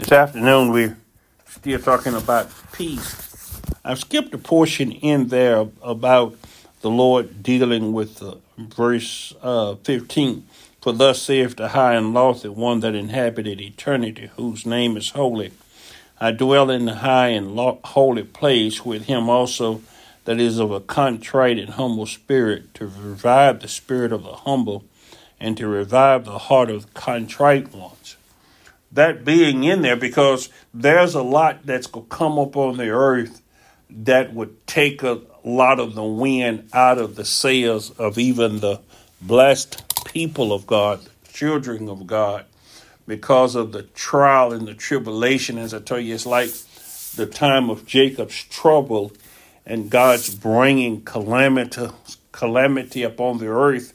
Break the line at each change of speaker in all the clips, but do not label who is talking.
This afternoon, we're still talking about peace. I've skipped a portion in there about the Lord dealing with uh, verse uh, 15. For thus saith the high and lofty one that inhabited eternity, whose name is holy. I dwell in the high and holy place with him also that is of a contrite and humble spirit, to revive the spirit of the humble, and to revive the heart of contrite ones that being in there because there's a lot that's going to come up on the earth that would take a lot of the wind out of the sails of even the blessed people of God, children of God, because of the trial and the tribulation. As I tell you, it's like the time of Jacob's trouble and God's bringing calamity, calamity upon the earth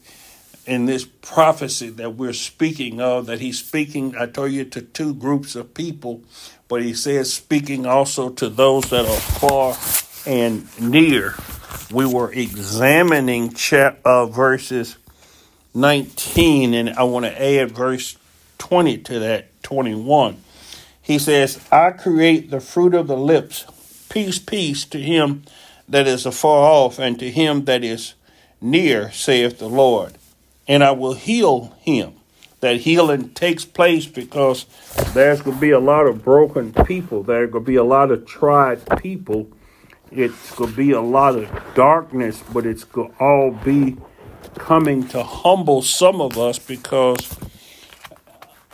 in this prophecy that we're speaking of, that he's speaking, I told you, to two groups of people, but he says speaking also to those that are far and near. We were examining chap, uh, verses 19, and I want to add verse 20 to that, 21. He says, I create the fruit of the lips, peace, peace to him that is afar off, and to him that is near, saith the Lord and I will heal him. That healing takes place because there's going to be a lot of broken people. There's going to be a lot of tried people. It's going to be a lot of darkness, but it's going to all be coming to humble some of us because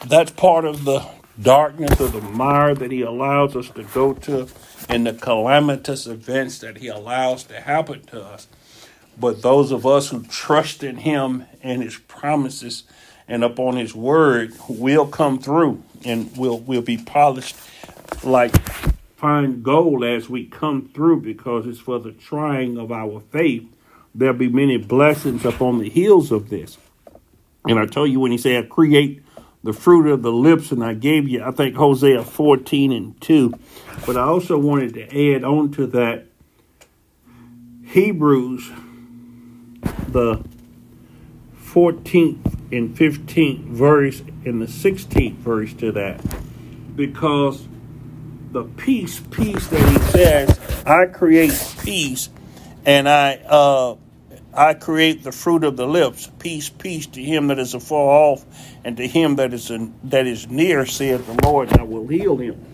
that's part of the darkness of the mire that he allows us to go to and the calamitous events that he allows to happen to us. But those of us who trust in Him and His promises and upon His word will come through and will will be polished like fine gold as we come through because it's for the trying of our faith. There'll be many blessings upon the heels of this. And I tell you when he said, create the fruit of the lips, and I gave you, I think, Hosea 14 and 2. But I also wanted to add on to that Hebrews the 14th and 15th verse and the 16th verse to that. Because the peace peace that he says i create peace and i uh i create the fruit of the lips. Peace peace to him that is afar off and to him that is in, that is near saith the lord i will heal him.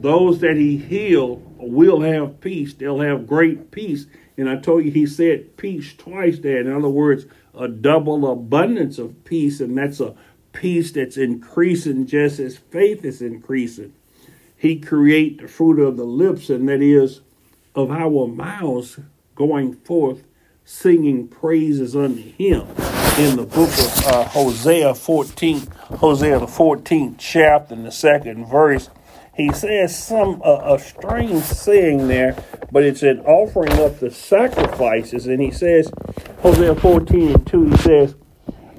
Those that he heal will have peace. They'll have great peace and I told you he said peace twice there. In other words, a double abundance of peace, and that's a peace that's increasing just as faith is increasing. He create the fruit of the lips, and that is of our mouths going forth, singing praises unto him. In the book of uh, Hosea 14, Hosea the 14th chapter, in the second verse, he says some uh, a strange saying there, but it's an offering up the sacrifices. And he says, Hosea 14 and 2, he says,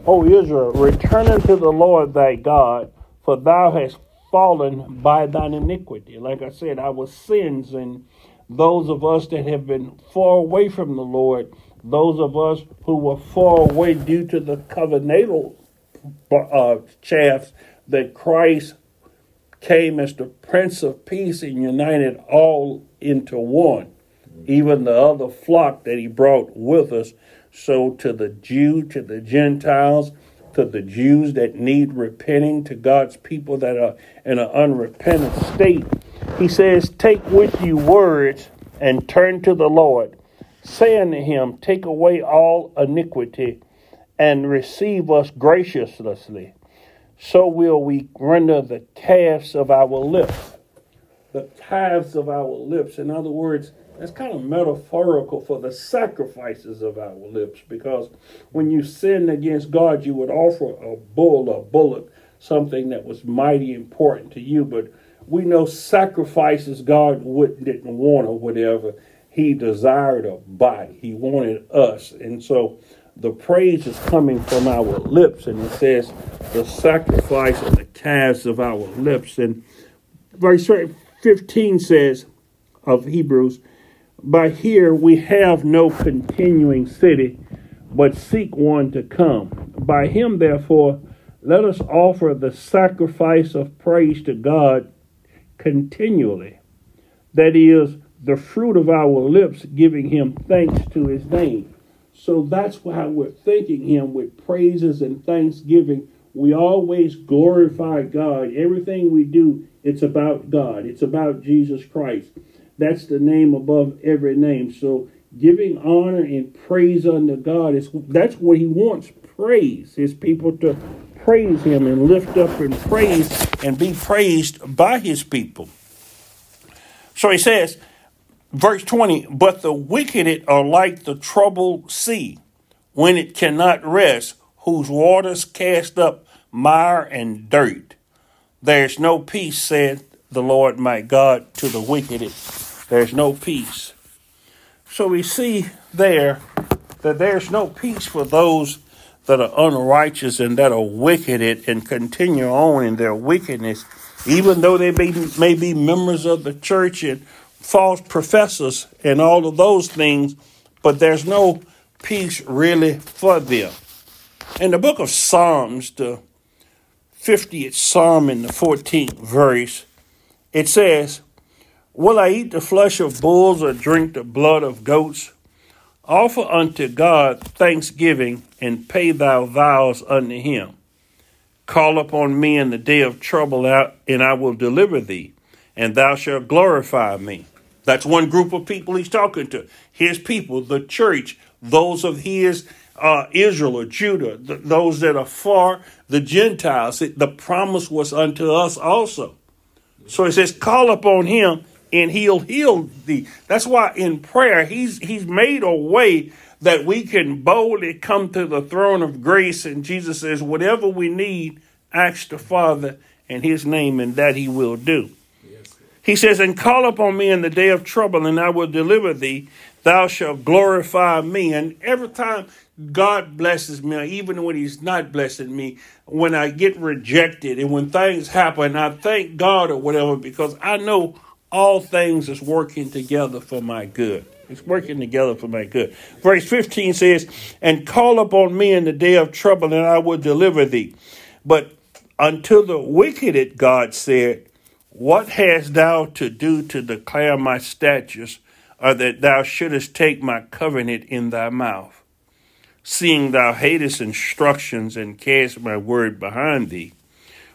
O Israel, return unto the Lord thy God, for thou hast fallen by thine iniquity. Like I said, our sins and those of us that have been far away from the Lord, those of us who were far away due to the covenantal uh, chaffs that Christ came as the Prince of Peace and united all into one, even the other flock that he brought with us. So, to the Jew, to the Gentiles, to the Jews that need repenting, to God's people that are in an unrepentant state, he says, Take with you words and turn to the Lord, saying to him, Take away all iniquity and receive us graciously so will we render the calves of our lips. The calves of our lips. In other words, that's kind of metaphorical for the sacrifices of our lips because when you sinned against God, you would offer a bull, a bullock, something that was mighty important to you. But we know sacrifices God would, didn't want or whatever. He desired a body, He wanted us. And so the praise is coming from our lips, and it says the sacrifice of the calves of our lips. And verse 15 says of Hebrews, By here we have no continuing city, but seek one to come. By him, therefore, let us offer the sacrifice of praise to God continually. That is the fruit of our lips, giving him thanks to his name. So that's why we're thanking him with praises and thanksgiving. We always glorify God. Everything we do, it's about God. It's about Jesus Christ. That's the name above every name. So giving honor and praise unto God is that's what he wants. Praise his people to praise him and lift up and praise and be praised by his people. So he says, verse 20, but the wicked are like the troubled sea when it cannot rest, whose waters cast up mire and dirt. There's no peace, said the Lord my God to the wicked. There's no peace. So we see there that there's no peace for those that are unrighteous and that are wicked and continue on in their wickedness, even though they may, may be members of the church and false professors and all of those things, but there's no peace really for them. In the book of Psalms, the 50th Psalm in the 14th verse, it says, Will I eat the flesh of bulls or drink the blood of goats? Offer unto God thanksgiving and pay thy vows unto him. Call upon me in the day of trouble, and I will deliver thee, and thou shalt glorify me. That's one group of people he's talking to. His people, the church, those of his uh, Israel or Judah, th- those that are far, the Gentiles. The promise was unto us also. So he says, Call upon him and he'll heal thee. That's why in prayer he's he's made a way that we can boldly come to the throne of grace. And Jesus says, whatever we need, ask the Father in his name, and that he will do. He says, And call upon me in the day of trouble, and I will deliver thee. Thou shalt glorify me. And every time God blesses me, even when He's not blessing me, when I get rejected and when things happen, I thank God or whatever because I know all things is working together for my good. It's working together for my good. Verse 15 says, And call upon me in the day of trouble, and I will deliver thee. But unto the wicked, God said, What hast thou to do to declare my statutes, or that thou shouldest take my covenant in thy mouth? Seeing thou hatest instructions and cast my word behind thee.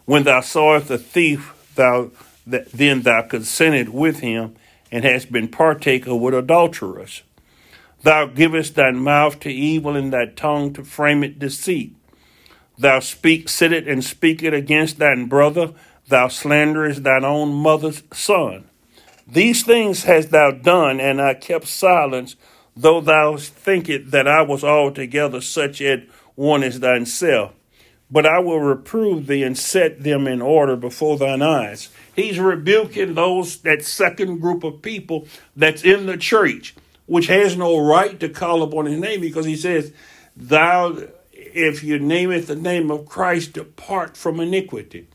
When thou sawest a thief, thou then thou consented with him, and hast been partaker with adulterers. Thou givest thy mouth to evil, and thy tongue to frame it deceit. Thou speak, sit it, and speak it against thine brother. Thou slanderest thine own mother's son. These things hast thou done, and I kept silence, though thou thinkest that I was altogether such a one as thyself. But I will reprove thee and set them in order before thine eyes. He's rebuking those, that second group of people that's in the church, which has no right to call upon his name because he says, Thou, if you name it the name of Christ, depart from iniquity.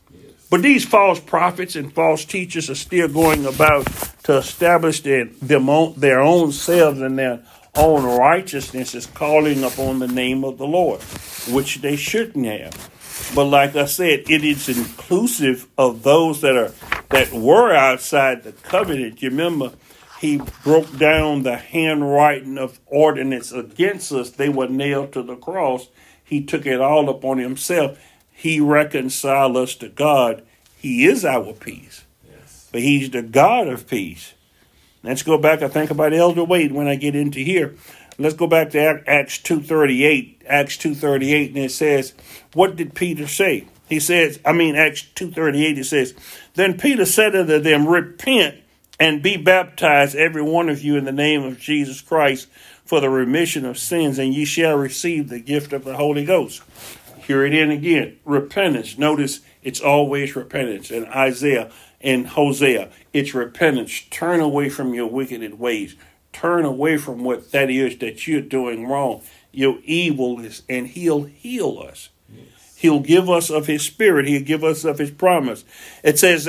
But these false prophets and false teachers are still going about to establish their, them own, their own selves and their own righteousness is calling upon the name of the Lord, which they shouldn't have. But like I said, it is inclusive of those that are that were outside the covenant. You remember he broke down the handwriting of ordinance against us. They were nailed to the cross. He took it all upon himself. He reconciled us to God. He is our peace. Yes. But he's the God of peace. Let's go back. I think about Elder Wade when I get into here. Let's go back to Acts 2.38. Acts 2.38 and it says, what did Peter say? He says, I mean, Acts 2.38, it says, Then Peter said unto them, Repent and be baptized, every one of you, in the name of Jesus Christ for the remission of sins, and ye shall receive the gift of the Holy Ghost. Here it in again. Repentance. Notice it's always repentance. In Isaiah and Hosea, it's repentance. Turn away from your wicked ways. Turn away from what that is that you're doing wrong. Your evilness, and He'll heal us. He'll give us of his spirit. He'll give us of his promise. It says,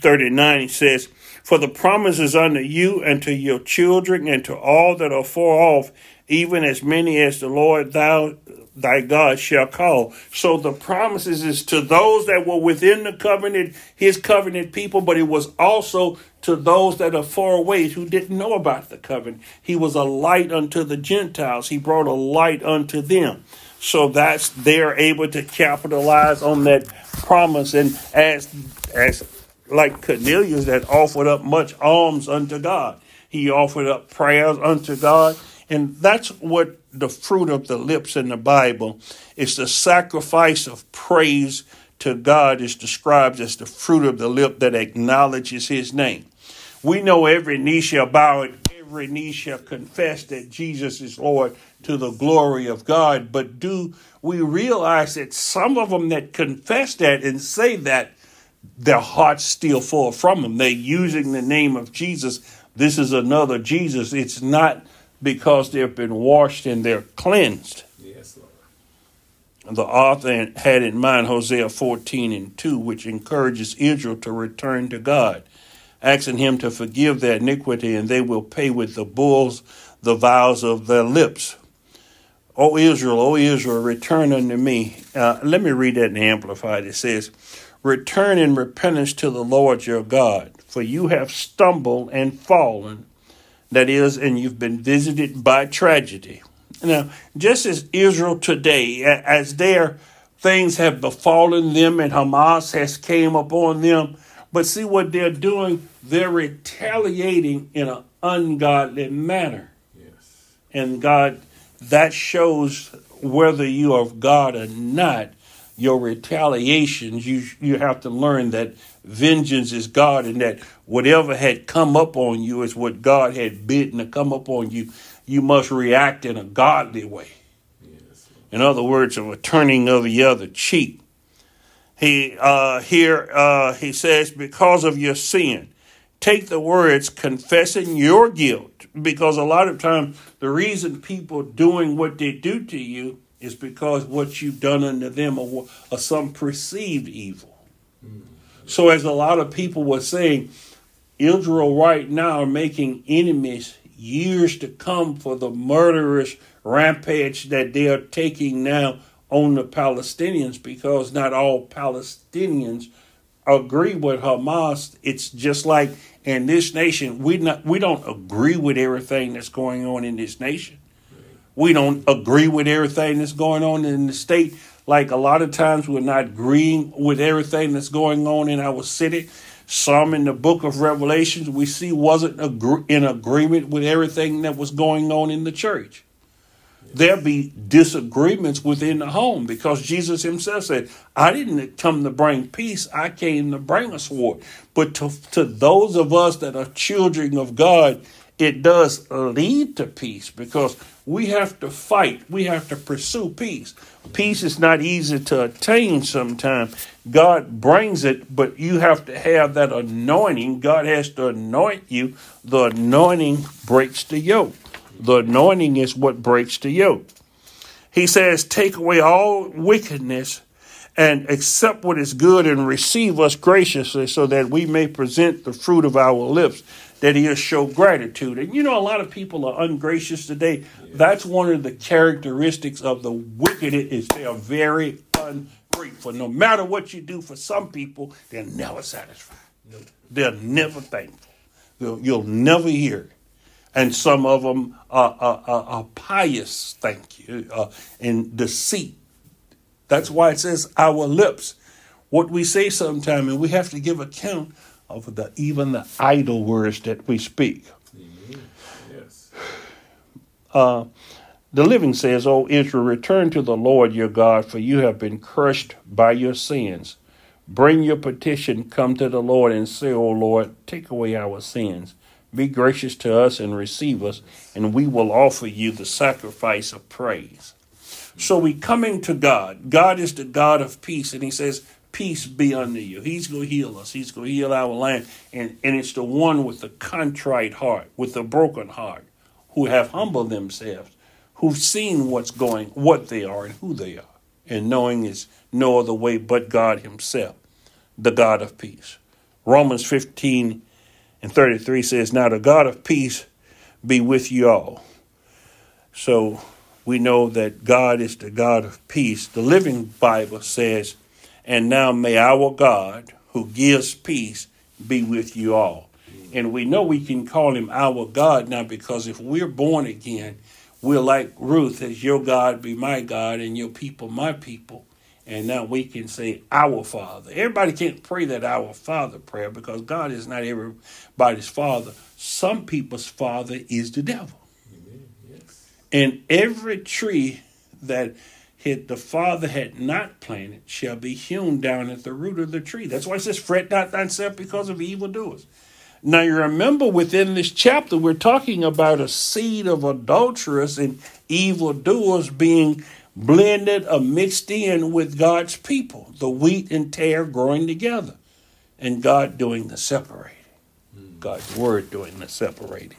39, he says, For the promise is unto you and to your children and to all that are far off, even as many as the Lord thou thy God shall call. So the promises is to those that were within the covenant, his covenant people, but it was also to those that are far away who didn't know about the covenant. He was a light unto the Gentiles. He brought a light unto them. So that's they're able to capitalize on that promise and as as like Cornelius that offered up much alms unto God. He offered up prayers unto God. And that's what the fruit of the lips in the Bible It's the sacrifice of praise to God is described as the fruit of the lip that acknowledges his name. We know every knee shall bow and every knee shall confess that Jesus is Lord to the glory of God. But do we realize that some of them that confess that and say that their hearts still fall from them? They're using the name of Jesus. This is another Jesus. It's not because they've been washed and they're cleansed. Yes, Lord. The author had in mind Hosea 14 and 2, which encourages Israel to return to God, asking Him to forgive their iniquity, and they will pay with the bulls the vows of their lips. O Israel, O Israel, return unto me. Uh, let me read that in Amplified. It says, Return in repentance to the Lord your God, for you have stumbled and fallen that is, and you've been visited by tragedy. Now, just as Israel today, as their things have befallen them and Hamas has came upon them, but see what they're doing? They're retaliating in an ungodly manner. Yes. And God, that shows whether you are of God or not, your retaliations, you you have to learn that vengeance is God and that whatever had come up on you is what God had bidden to come up on you. You must react in a godly way. Yes. In other words, of a turning of the other cheek. He uh, here uh, he says, because of your sin, take the words confessing your guilt. Because a lot of times the reason people doing what they do to you is because what you've done unto them or, or some perceived evil. Mm. So, as a lot of people were saying, Israel right now are making enemies years to come for the murderous rampage that they are taking now on the Palestinians because not all Palestinians agree with Hamas. It's just like in this nation, we not we don't agree with everything that's going on in this nation. We don't agree with everything that's going on in the state. Like a lot of times, we're not agreeing with everything that's going on in our city. Some in the book of Revelations we see wasn't in agreement with everything that was going on in the church. There'll be disagreements within the home because Jesus himself said, I didn't come to bring peace, I came to bring a sword. But to, to those of us that are children of God, it does lead to peace because we have to fight. We have to pursue peace. Peace is not easy to attain sometimes. God brings it, but you have to have that anointing. God has to anoint you. The anointing breaks the yoke. The anointing is what breaks the yoke. He says, Take away all wickedness and accept what is good and receive us graciously so that we may present the fruit of our lips that he'll show gratitude. And you know, a lot of people are ungracious today. That's one of the characteristics of the wicked is they are very ungrateful. No matter what you do for some people, they're never satisfied. Nope. They're never thankful. You'll, you'll never hear. And some of them are, are, are, are pious, thank you, uh, and deceit. That's why it says our lips. What we say sometime, and we have to give account of the even the idle words that we speak. Yes. Uh, the living says, O Israel, return to the Lord your God, for you have been crushed by your sins. Bring your petition, come to the Lord, and say, O Lord, take away our sins. Be gracious to us and receive us, and we will offer you the sacrifice of praise. So we coming to God. God is the God of peace, and He says, peace be unto you. He's going to heal us. He's going to heal our land. And, and it's the one with the contrite heart, with the broken heart, who have humbled themselves, who've seen what's going, what they are, and who they are, and knowing is no other way but God Himself, the God of peace. Romans 15 and 33 says, Now the God of peace be with you all. So we know that God is the God of peace. The Living Bible says, And now may our God, who gives peace, be with you all. And we know we can call him our God now because if we're born again, we're like Ruth, as your God be my God and your people my people. And now we can say our Father. Everybody can't pray that our Father prayer because God is not everybody's Father. Some people's Father is the devil. Yes. And every tree that hit the Father had not planted shall be hewn down at the root of the tree. That's why it says, Fret not thyself because of evildoers. Now you remember within this chapter, we're talking about a seed of adulterers and evildoers being blended or mixed in with God's people, the wheat and tare growing together, and God doing the separating. Hmm. God's word doing the separating.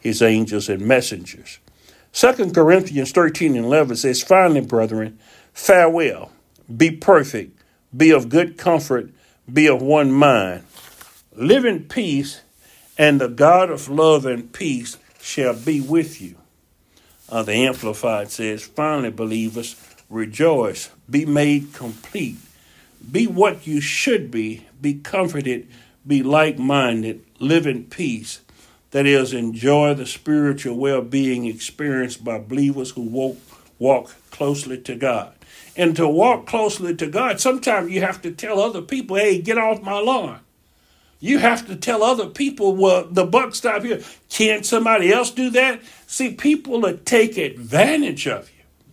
His angels and messengers. 2 Corinthians 13 and 11 says, Finally, brethren, farewell, be perfect, be of good comfort, be of one mind. Live in peace, and the God of love and peace shall be with you. Uh, the Amplified says, finally, believers, rejoice, be made complete, be what you should be, be comforted, be like minded, live in peace. That is, enjoy the spiritual well being experienced by believers who walk, walk closely to God. And to walk closely to God, sometimes you have to tell other people, hey, get off my lawn. You have to tell other people, well, the buck stop here. Can't somebody else do that? See, people that take advantage of you.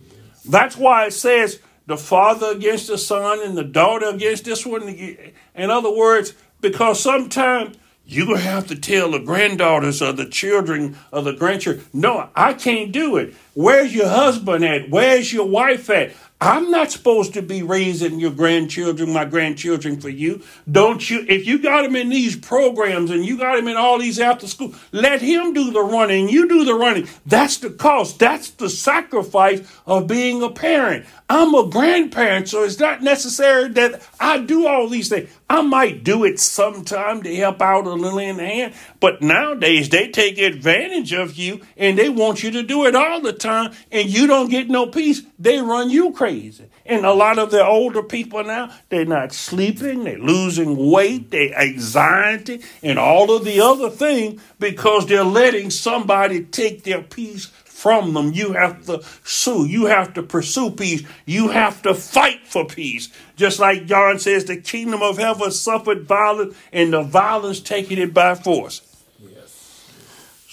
That's why it says the father against the son and the daughter against this one. In other words, because sometimes you're going to have to tell the granddaughters or the children or the grandchildren, no, I can't do it. Where's your husband at? Where's your wife at? I'm not supposed to be raising your grandchildren, my grandchildren for you. Don't you? If you got him in these programs and you got him in all these after school, let him do the running. You do the running. That's the cost. That's the sacrifice of being a parent. I'm a grandparent, so it's not necessary that I do all these things. I might do it sometime to help out a little in the hand, but nowadays they take advantage of you and they want you to do it all the time, and you don't get no peace. They run you crazy. And a lot of the older people now, they're not sleeping, they're losing weight, they're anxiety, and all of the other things because they're letting somebody take their peace from them. You have to sue. You have to pursue peace. You have to fight for peace. Just like John says, the kingdom of heaven suffered violence, and the violence taking it by force.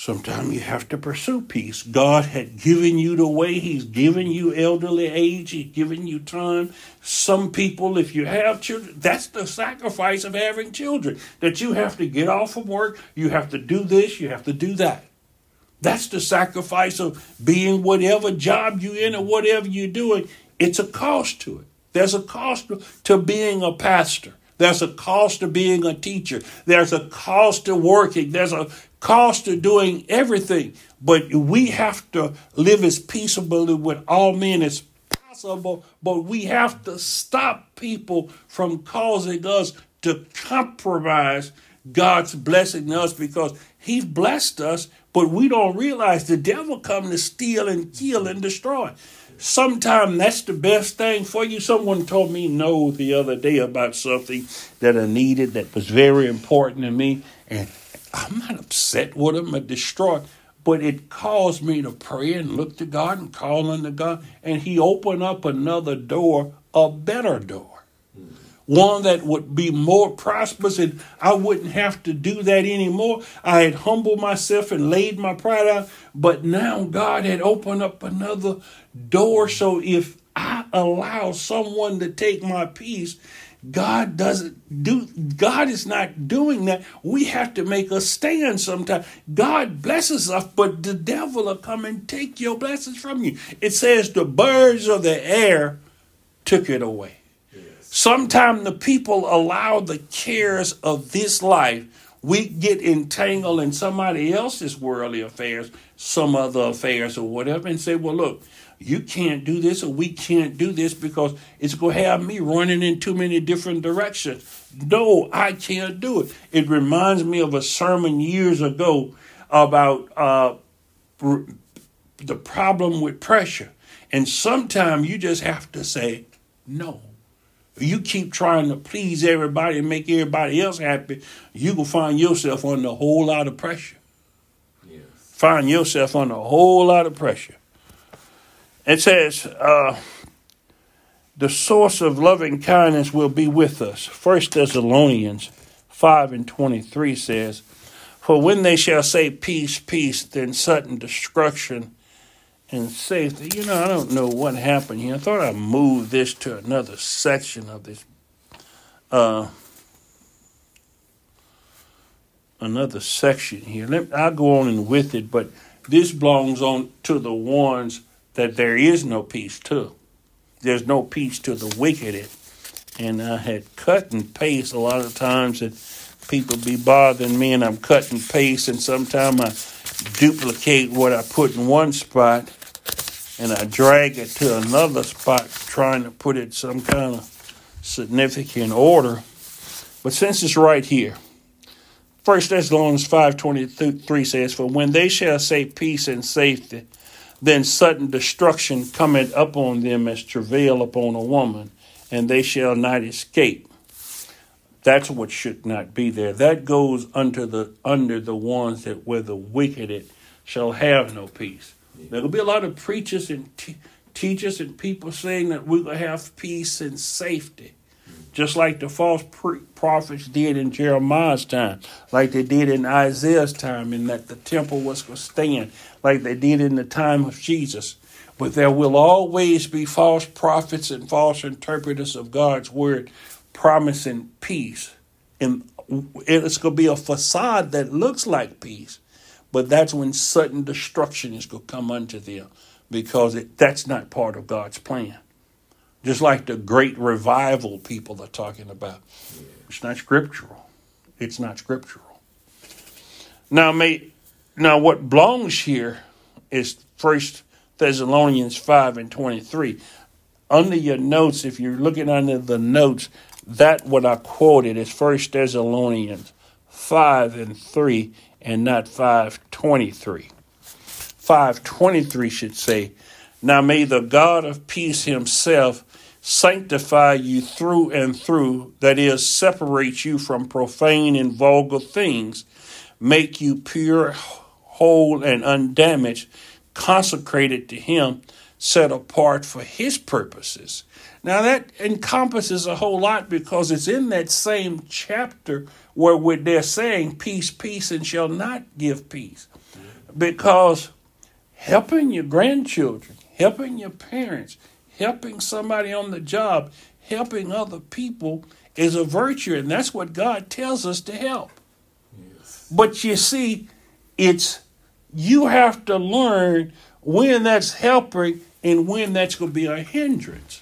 Sometimes you have to pursue peace. God had given you the way. He's given you elderly age. He's given you time. Some people, if you have children, that's the sacrifice of having children. That you have to get off from work. You have to do this. You have to do that. That's the sacrifice of being whatever job you're in or whatever you're doing. It's a cost to it. There's a cost to being a pastor. There's a cost to being a teacher. There's a cost to working. There's a cost of doing everything. But we have to live as peaceably with all men as possible. But we have to stop people from causing us to compromise God's blessing us because He's blessed us, but we don't realize the devil come to steal and kill and destroy. Sometimes that's the best thing for you. Someone told me no the other day about something that I needed that was very important to me, and I'm not upset with him or distraught, but it caused me to pray and look to God and call on unto God, and He opened up another door, a better door one that would be more prosperous and I wouldn't have to do that anymore. I had humbled myself and laid my pride out, but now God had opened up another door. So if I allow someone to take my peace, God doesn't do God is not doing that. We have to make a stand sometimes. God blesses us, but the devil will come and take your blessings from you. It says the birds of the air took it away. Sometimes the people allow the cares of this life. We get entangled in somebody else's worldly affairs, some other affairs or whatever, and say, well, look, you can't do this or we can't do this because it's going to have me running in too many different directions. No, I can't do it. It reminds me of a sermon years ago about uh, the problem with pressure. And sometimes you just have to say no. You keep trying to please everybody and make everybody else happy, you will find yourself under a whole lot of pressure. Yes. Find yourself under a whole lot of pressure. It says, uh, the source of loving kindness will be with us. First Thessalonians 5 and 23 says, For when they shall say peace, peace, then sudden destruction and safety. You know, I don't know what happened here. I thought I'd move this to another section of this. Uh, another section here. Let, I'll go on and with it, but this belongs on to the ones that there is no peace to there's no peace to the wicked. And I had cut and paste a lot of times that people be bothering me, and I'm cutting paste, and sometimes I duplicate what I put in one spot and I drag it to another spot, trying to put it some kind of significant order. But since it's right here, First Thessalonians five twenty three says, "For when they shall say peace and safety, then sudden destruction cometh upon them as travail upon a woman, and they shall not escape. That's what should not be there. That goes under the under the ones that where the wicked shall have no peace. There will be a lot of preachers and te- teachers and people saying that going to have peace and safety just like the false pre- prophets did in Jeremiah's time, like they did in Isaiah's time, and that the temple was going to stand, like they did in the time of Jesus. But there will always be false prophets and false interpreters of God's word promising peace. And it's going to be a facade that looks like peace, but that's when sudden destruction is going to come unto them because it, that's not part of God's plan just like the great revival people are talking about. It's not scriptural. It's not scriptural. Now, may, now what belongs here is First Thessalonians five and twenty three. Under your notes, if you're looking under the notes, that what I quoted is First Thessalonians five and three, and not five twenty three. Five twenty three should say, "Now may the God of peace Himself." sanctify you through and through, that is, separate you from profane and vulgar things, make you pure, whole, and undamaged, consecrated to Him, set apart for His purposes. Now, that encompasses a whole lot because it's in that same chapter where they're saying, Peace, peace, and shall not give peace. Because helping your grandchildren, helping your parents, helping somebody on the job, helping other people is a virtue, and that's what God tells us to help. Yes. But you see, it's you have to learn when that's helping and when that's going to be a hindrance.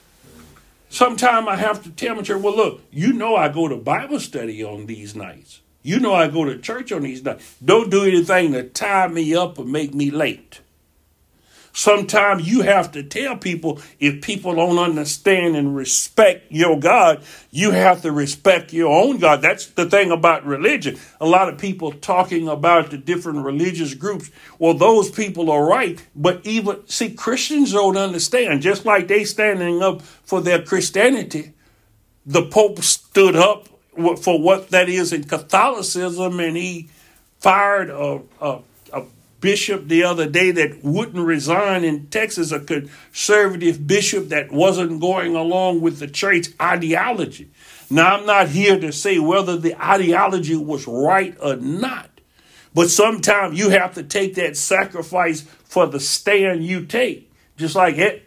Sometimes I have to tell my church, well, look, you know I go to Bible study on these nights. You know I go to church on these nights. Don't do anything to tie me up or make me late. Sometimes you have to tell people if people don't understand and respect your God, you have to respect your own God. That's the thing about religion. A lot of people talking about the different religious groups. Well, those people are right, but even see Christians don't understand. Just like they standing up for their Christianity, the Pope stood up for what that is in Catholicism, and he fired a, a bishop the other day that wouldn't resign in Texas, a conservative bishop that wasn't going along with the church ideology. Now, I'm not here to say whether the ideology was right or not, but sometimes you have to take that sacrifice for the stand you take. Just like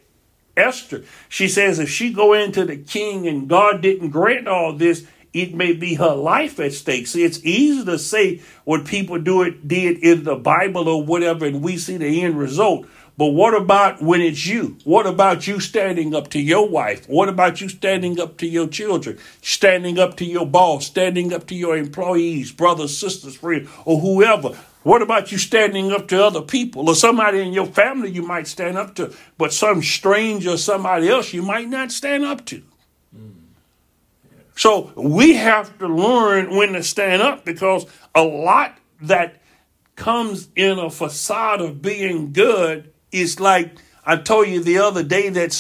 Esther, she says if she go into the king and God didn't grant all this, it may be her life at stake. See, it's easy to say what people do it did in the Bible or whatever, and we see the end result. But what about when it's you? What about you standing up to your wife? What about you standing up to your children? Standing up to your boss? Standing up to your employees, brothers, sisters, friends, or whoever? What about you standing up to other people or somebody in your family you might stand up to, but some stranger, or somebody else you might not stand up to? So we have to learn when to stand up because a lot that comes in a facade of being good is like I told you the other day that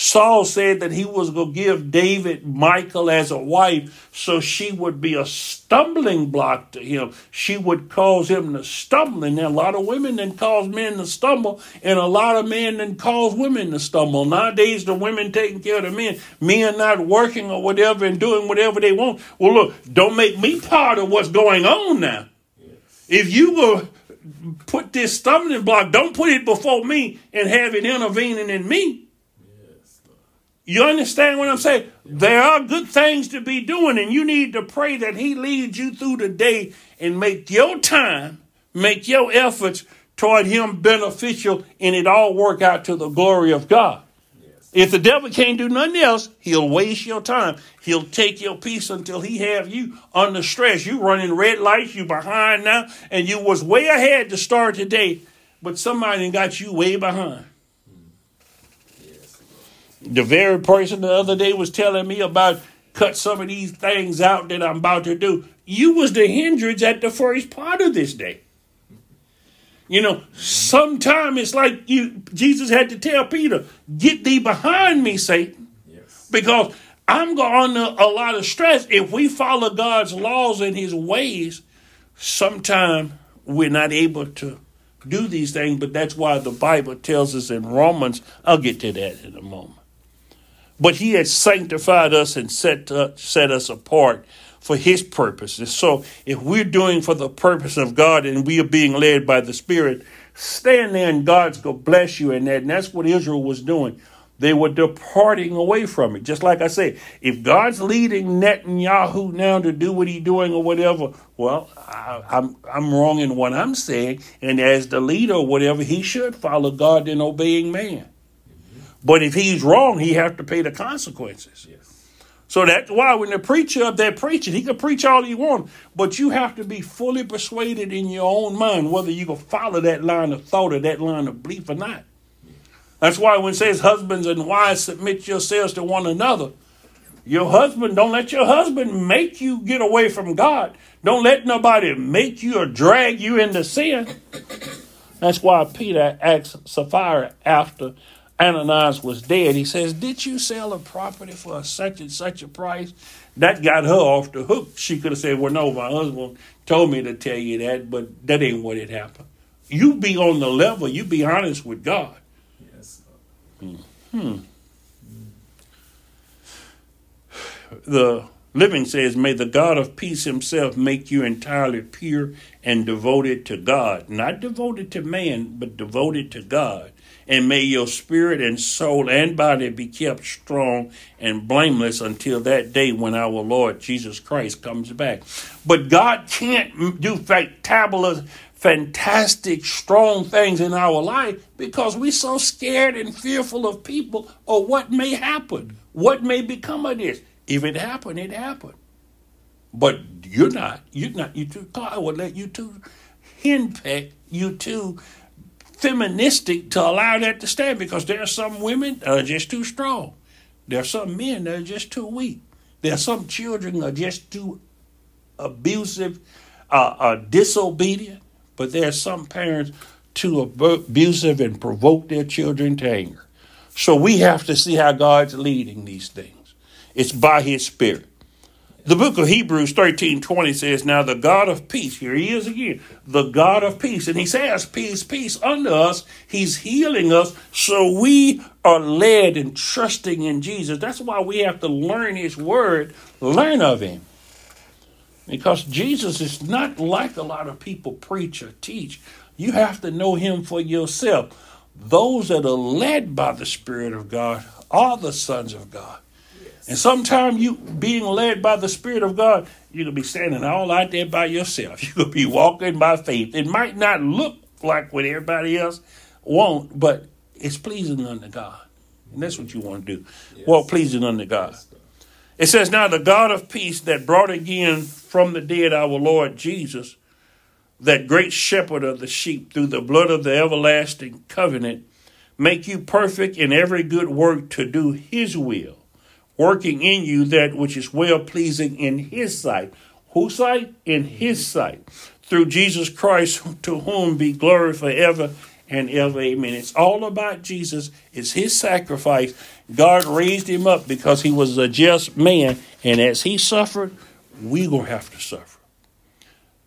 Saul said that he was going to give David Michal as a wife so she would be a stumbling block to him. She would cause him to stumble. And a lot of women then cause men to stumble, and a lot of men then cause women to stumble. Nowadays, the women taking care of the men, men not working or whatever and doing whatever they want. Well, look, don't make me part of what's going on now. If you will put this stumbling block, don't put it before me and have it intervening in me. You understand what I'm saying? There are good things to be doing, and you need to pray that He leads you through the day and make your time, make your efforts toward Him beneficial, and it all work out to the glory of God. Yes. If the devil can't do nothing else, he'll waste your time. He'll take your peace until he have you under stress. You running red lights, you behind now, and you was way ahead to start today, but somebody got you way behind. The very person the other day was telling me about cut some of these things out that I'm about to do. You was the hindrance at the first part of this day. You know, sometimes it's like you Jesus had to tell Peter, get thee behind me, Satan. Yes. Because I'm going under a lot of stress. If we follow God's laws and his ways, sometimes we're not able to do these things, but that's why the Bible tells us in Romans, I'll get to that in a moment but he has sanctified us and set, uh, set us apart for his purposes. So if we're doing for the purpose of God and we are being led by the Spirit, stand there and God's going to bless you in that. And that's what Israel was doing. They were departing away from it. Just like I said, if God's leading Netanyahu now to do what he's doing or whatever, well, I, am I'm, I'm wrong in what I'm saying. And as the leader or whatever, he should follow God in obeying man. But if he's wrong, he has to pay the consequences. Yes. So that's why when the preacher up there preaching, he can preach all he wants, but you have to be fully persuaded in your own mind whether you can follow that line of thought or that line of belief or not. That's why when it says husbands and wives submit yourselves to one another, your husband, don't let your husband make you get away from God. Don't let nobody make you or drag you into sin. That's why Peter asked Sapphira after Ananias was dead, he says, Did you sell a property for such and such a price? That got her off the hook. She could have said, Well, no, my husband told me to tell you that, but that ain't what it happened. You be on the level, you be honest with God. Yes. Hmm. The living says, May the God of peace himself make you entirely pure and devoted to God. Not devoted to man, but devoted to God and may your spirit and soul and body be kept strong and blameless until that day when our Lord Jesus Christ comes back. But God can't do fantabulous, fantastic, strong things in our life because we're so scared and fearful of people or what may happen, what may become of this. If it happened, it happened. But you're not. You're not. You too. God will let you too henpeck you too feministic to allow that to stand because there are some women that are just too strong. There are some men that are just too weak. There are some children that are just too abusive, uh, uh, disobedient. But there are some parents too abusive and provoke their children to anger. So we have to see how God's leading these things. It's by His Spirit. The book of Hebrews 13 20 says, Now the God of peace, here he is again, the God of peace. And he says, Peace, peace unto us. He's healing us. So we are led and trusting in Jesus. That's why we have to learn his word, learn of him. Because Jesus is not like a lot of people preach or teach. You have to know him for yourself. Those that are led by the Spirit of God are the sons of God. And sometimes you being led by the Spirit of God, you're gonna be standing all out there by yourself. You're gonna be walking by faith. It might not look like what everybody else want, but it's pleasing unto God. And that's what you want to do. Yes. Walk pleasing unto God. It says, Now the God of peace that brought again from the dead our Lord Jesus, that great shepherd of the sheep, through the blood of the everlasting covenant, make you perfect in every good work to do his will working in you that which is well pleasing in his sight. Whose sight? In his sight. Through Jesus Christ, to whom be glory forever and ever. Amen. It's all about Jesus. It's his sacrifice. God raised him up because he was a just man. And as he suffered, we're going to have to suffer.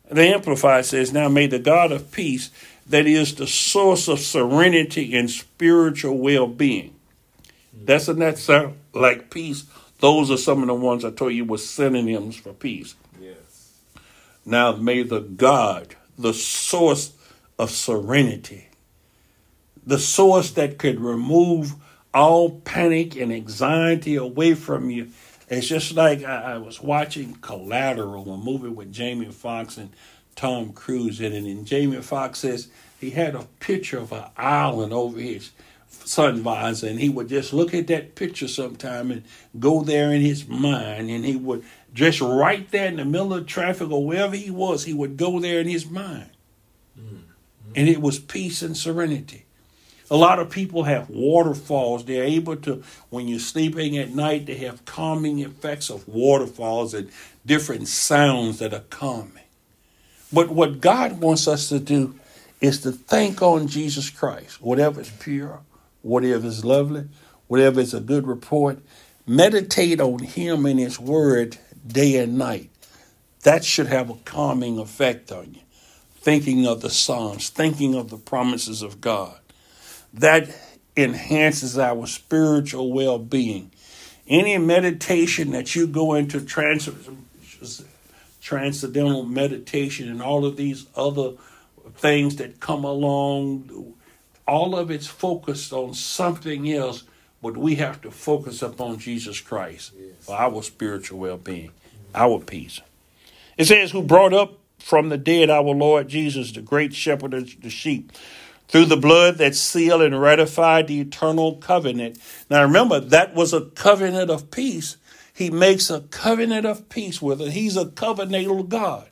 The Amplified says, Now may the God of peace, that is the source of serenity and spiritual well being. Doesn't that sound like peace? Those are some of the ones I told you were synonyms for peace.
Yes.
Now may the God, the source of serenity, the source that could remove all panic and anxiety away from you. It's just like I, I was watching Collateral, a movie with Jamie Foxx and Tom Cruise in it, and Jamie Foxx says he had a picture of an island over his sun visor, and he would just look at that picture sometime and go there in his mind, and he would just right there in the middle of traffic or wherever he was, he would go there in his mind. Mm-hmm. And it was peace and serenity. A lot of people have waterfalls. They're able to, when you're sleeping at night, they have calming effects of waterfalls and different sounds that are calming. But what God wants us to do is to think on Jesus Christ, whatever is pure, whatever is lovely, whatever is a good report. Meditate on Him and His Word day and night. That should have a calming effect on you. Thinking of the Psalms, thinking of the promises of God that enhances our spiritual well being. Any meditation that you go into trans- transcendental meditation and all of these other things that come along, all of it's focused on something else, but we have to focus upon Jesus Christ yes. for our spiritual well being, our peace. It says, Who brought up from the dead our Lord Jesus, the great shepherd of the sheep through the blood that sealed and ratified the eternal covenant. Now remember, that was a covenant of peace. He makes a covenant of peace with it. He's a covenantal God.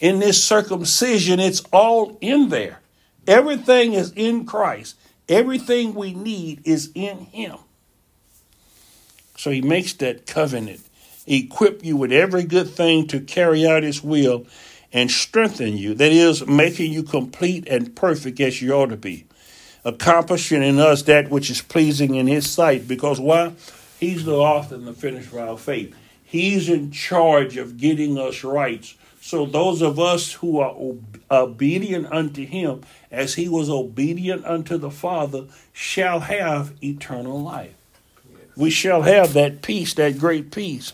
In this circumcision, it's all in there. Everything is in Christ. Everything we need is in Him. So He makes that covenant, equip you with every good thing to carry out His will and strengthen you. That is, making you complete and perfect as you ought to be. Accomplishing in us that which is pleasing in His sight. Because why? He's the author and the finisher of our faith. He's in charge of getting us right. So those of us who are obedient unto Him, as He was obedient unto the Father, shall have eternal life. Yes. We shall have that peace, that great peace.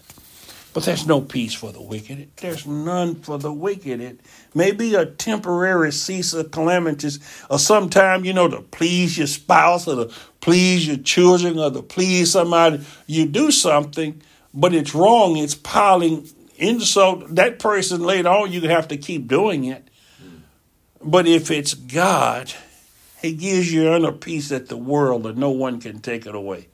But there's no peace for the wicked. There's none for the wicked. It may be a temporary cease of calamities, or sometime, you know, to please your spouse or to please your children or to please somebody. You do something, but it's wrong. It's piling insult. That person later on, you have to keep doing it. But if it's God, He gives you inner peace that the world or no one can take it away.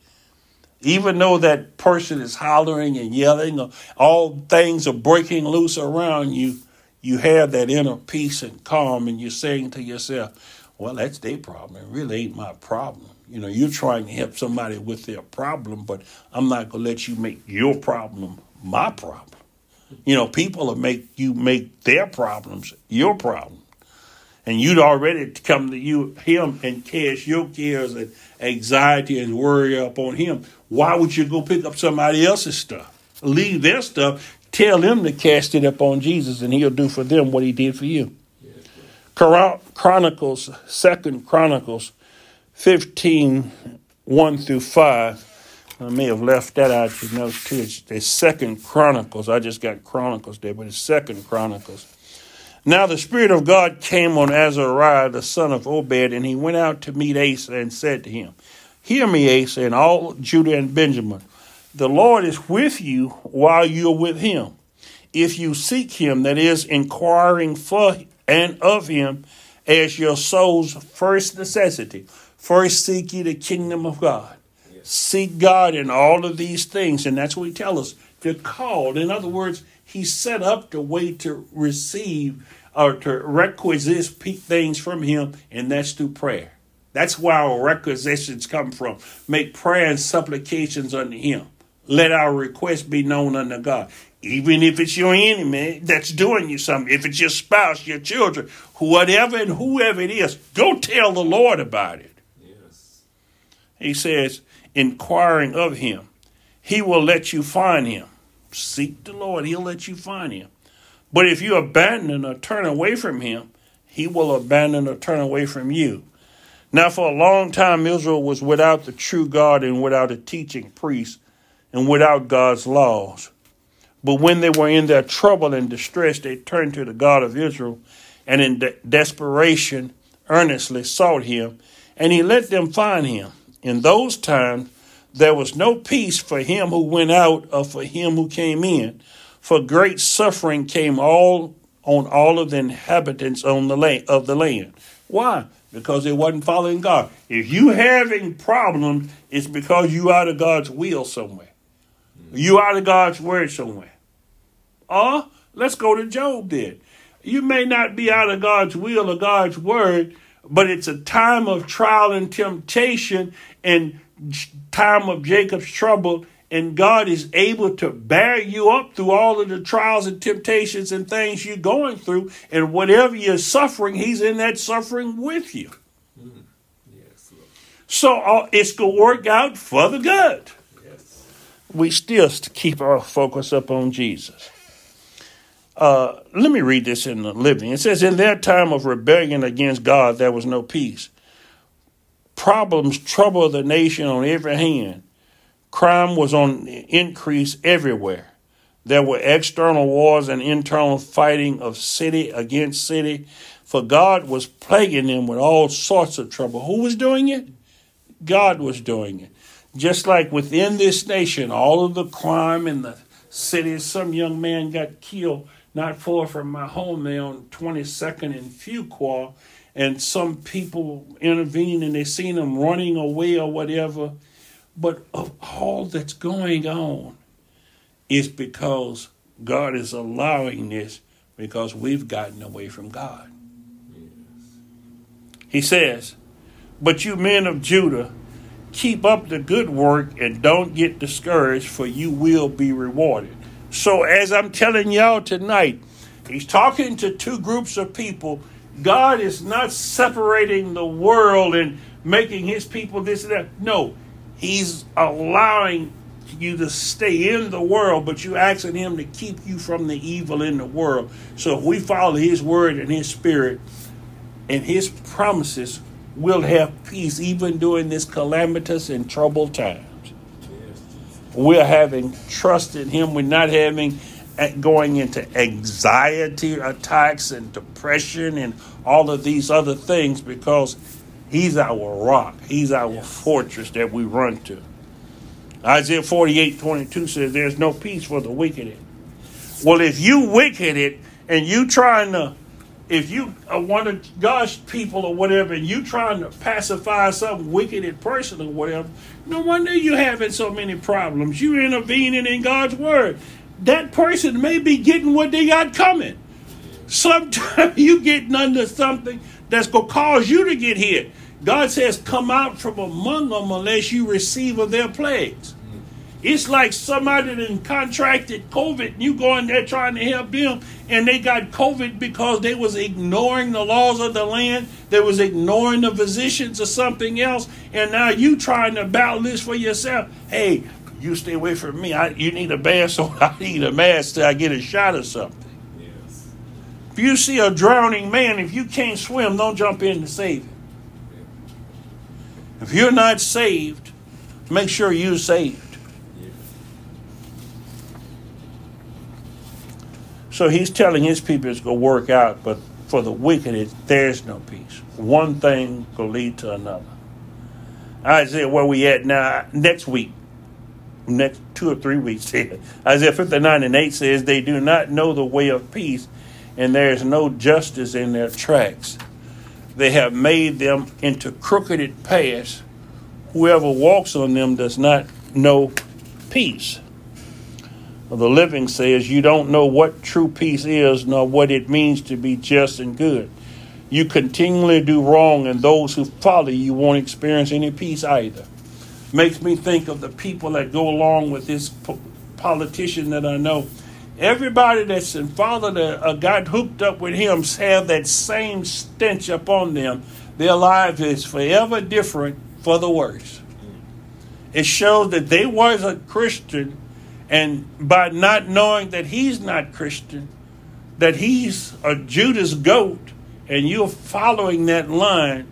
Even though that person is hollering and yelling, all things are breaking loose around you, you have that inner peace and calm, and you're saying to yourself, Well, that's their problem. It really ain't my problem. You know, you're trying to help somebody with their problem, but I'm not going to let you make your problem my problem. You know, people will make you make their problems your problem and you'd already come to you him and cast your cares and anxiety and worry upon him. Why would you go pick up somebody else's stuff? Leave their stuff. Tell them to cast it upon Jesus, and He'll do for them what He did for you. Chronicles, Second Chronicles, fifteen, one through five. I may have left that out. You know, too. It's, it's Second Chronicles. I just got Chronicles there, but it's Second Chronicles. Now the Spirit of God came on Azariah, the son of Obed, and he went out to meet Asa and said to him, Hear me, Asa, and all Judah and Benjamin. The Lord is with you while you're with him. If you seek him, that is, inquiring for and of him as your soul's first necessity. First seek ye the kingdom of God. Yes. Seek God in all of these things, and that's what he tells us to call. In other words, he set up the way to receive or to requisite things from Him, and that's through prayer. That's where our requisitions come from. Make prayer and supplications unto Him. let our request be known unto God. Even if it's your enemy that's doing you something, if it's your spouse, your children, whatever and whoever it is, go tell the Lord about it. Yes. He says, inquiring of him, he will let you find him. Seek the Lord, he'll let you find him. But if you abandon or turn away from him, he will abandon or turn away from you. Now, for a long time, Israel was without the true God and without a teaching priest and without God's laws. But when they were in their trouble and distress, they turned to the God of Israel and in de- desperation earnestly sought him, and he let them find him. In those times, there was no peace for him who went out or for him who came in, for great suffering came all on all of the inhabitants on the land, of the land. Why? Because they wasn't following God. If you having problems, it's because you out of God's will somewhere. You out of God's word somewhere. Or let's go to Job then. You may not be out of God's will or God's word, but it's a time of trial and temptation and time of Jacob's trouble, and God is able to bear you up through all of the trials and temptations and things you're going through, and whatever you're suffering, He's in that suffering with you. Yes, so uh, it's going to work out for the good we still keep our focus up on Jesus. Uh, let me read this in the living. It says, In their time of rebellion against God, there was no peace. Problems trouble the nation on every hand. Crime was on increase everywhere. There were external wars and internal fighting of city against city, for God was plaguing them with all sorts of trouble. Who was doing it? God was doing it. Just like within this nation, all of the crime in the cities, some young man got killed not far from my home there on 22nd and Fuqua, and some people intervened and they seen him running away or whatever. But of all that's going on is because God is allowing this because we've gotten away from God. He says, But you men of Judah, keep up the good work and don't get discouraged, for you will be rewarded. So, as I'm telling y'all tonight, he's talking to two groups of people. God is not separating the world and making his people this and that. No, he's allowing you to stay in the world, but you asking him to keep you from the evil in the world. So if we follow his word and his spirit and his promises, we'll have peace even during this calamitous and troubled times. We're having trust in Him. We're not having eh, going into anxiety attacks and depression and all of these other things because He's our rock. He's our yes. fortress that we run to. Isaiah 48 22 says, There's no peace for the wicked. Well, if you wicked it and you trying to if you are one of God's people or whatever, and you trying to pacify some wicked person or whatever, no wonder you having so many problems. You intervening in God's word. That person may be getting what they got coming. Sometimes you getting under something that's gonna cause you to get hit. God says, "Come out from among them unless you receive of their plagues." It's like somebody that contracted COVID and you go in there trying to help them and they got COVID because they was ignoring the laws of the land, they was ignoring the physicians or something else, and now you trying to battle this for yourself. Hey, you stay away from me. I, you need a mask, so I need a mask till I get a shot or something. Yes. If you see a drowning man, if you can't swim, don't jump in to save him. If you're not saved, make sure you're saved. So he's telling his people it's going to work out, but for the wicked, there's no peace. One thing will lead to another. Isaiah, where we at now? Next week, next two or three weeks. Isaiah 59 and 8 says, They do not know the way of peace, and there is no justice in their tracks. They have made them into crooked paths. Whoever walks on them does not know peace the living says, You don't know what true peace is, nor what it means to be just and good. You continually do wrong, and those who follow you won't experience any peace either. makes me think of the people that go along with this po- politician that I know. Everybody that's in father that uh, got hooked up with him have that same stench upon them. Their life is forever different for the worse. It shows that they was a Christian, and by not knowing that he's not Christian, that he's a Judas goat, and you're following that line,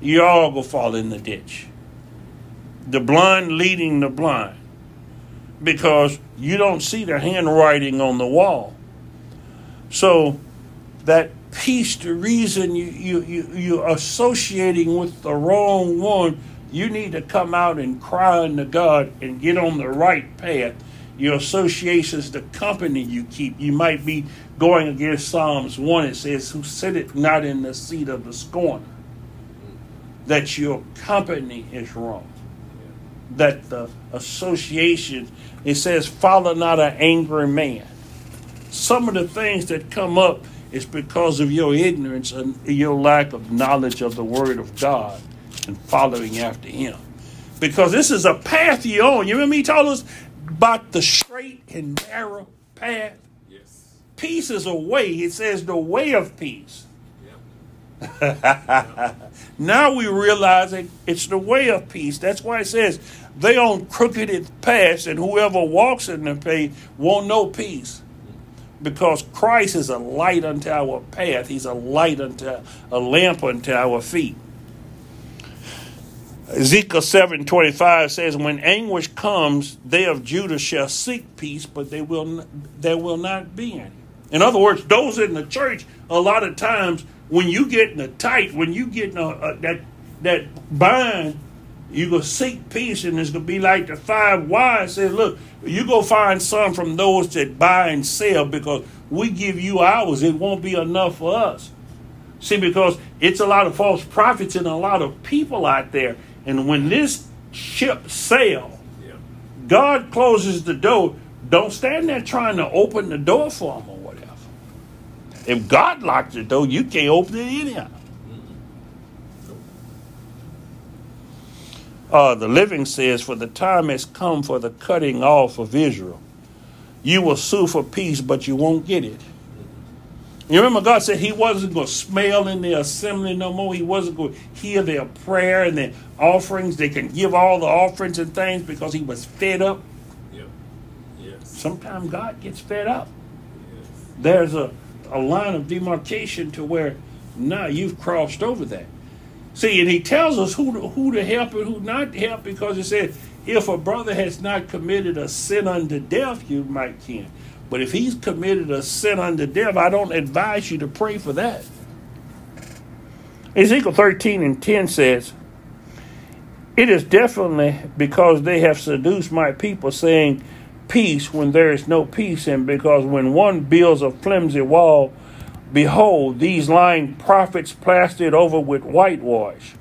you all go fall in the ditch. The blind leading the blind. Because you don't see the handwriting on the wall. So that piece the reason you, you, you, you're associating with the wrong one, you need to come out and cry unto God and get on the right path. Your associations, the company you keep. You might be going against Psalms 1. It says, Who sitteth not in the seat of the scorner that your company is wrong. That the association, it says, follow not an angry man. Some of the things that come up is because of your ignorance and your lack of knowledge of the Word of God and following after Him. Because this is a path you're on. You remember He told us about the straight and narrow path? Yes. Peace is a way. It says the way of peace. now we realize it, it's the way of peace. That's why it says they on crooked paths, and whoever walks in the path won't know peace. Because Christ is a light unto our path. He's a light unto a lamp unto our feet. Ezekiel seven twenty five says, "When anguish comes, they of Judah shall seek peace, but they will there will not be any." In other words, those in the church, a lot of times when you get in a tight, when you get in a, a, that that bind, you go seek peace, and it's gonna be like the five wise said, "Look, you go find some from those that buy and sell, because we give you ours. It won't be enough for us." See, because it's a lot of false prophets and a lot of people out there, and when this ship sail, yeah. God closes the door. Don't stand there trying to open the door for them if God locks the door, you can't open it anyhow. Uh, the living says, For the time has come for the cutting off of Israel. You will sue for peace, but you won't get it. You remember God said He wasn't going to smell in the assembly no more. He wasn't going to hear their prayer and their offerings. They can give all the offerings and things because He was fed up. Yep. Yes. Sometimes God gets fed up. Yes. There's a a line of demarcation to where now you've crossed over that. See, and he tells us who to, who to help and who not to help because he said, if a brother has not committed a sin unto death, you might can. But if he's committed a sin unto death, I don't advise you to pray for that. Ezekiel 13 and 10 says, It is definitely because they have seduced my people, saying, peace when there is no peace, and because when one builds a flimsy wall, behold, these lying prophets plastered over with whitewash.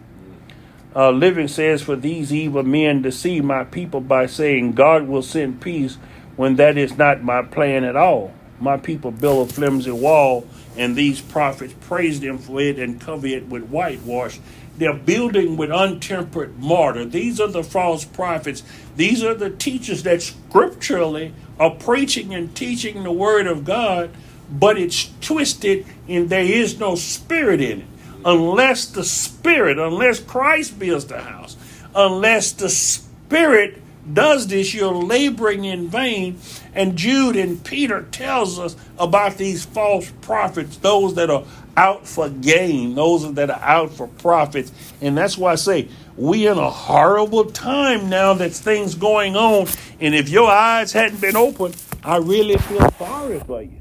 Uh, Living says, For these evil men deceive my people by saying, God will send peace when that is not my plan at all. My people build a flimsy wall, and these prophets praise them for it and cover it with whitewash. They're building with untempered mortar. These are the false prophets. These are the teachers that scripturally are preaching and teaching the word of God, but it's twisted and there is no spirit in it. Unless the spirit, unless Christ builds the house, unless the spirit does this, you're laboring in vain. And Jude and Peter tells us about these false prophets, those that are out for gain, those that are out for profits. And that's why I say we in a horrible time now that things going on. And if your eyes hadn't been open, I really feel sorry for you.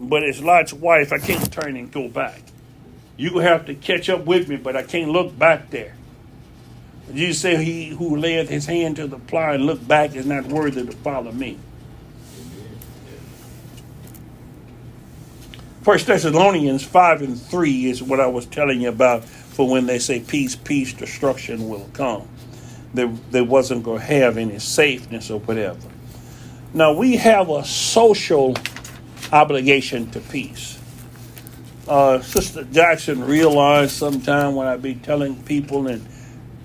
But it's Lot's wife. I can't turn and go back. You have to catch up with me, but I can't look back there. You say he who layeth his hand to the plow and look back is not worthy to follow me. First Thessalonians 5 and 3 is what I was telling you about for when they say peace, peace, destruction will come. They, they wasn't going to have any safeness or whatever. Now we have a social obligation to peace. Uh, Sister Jackson realized sometime when I be telling people and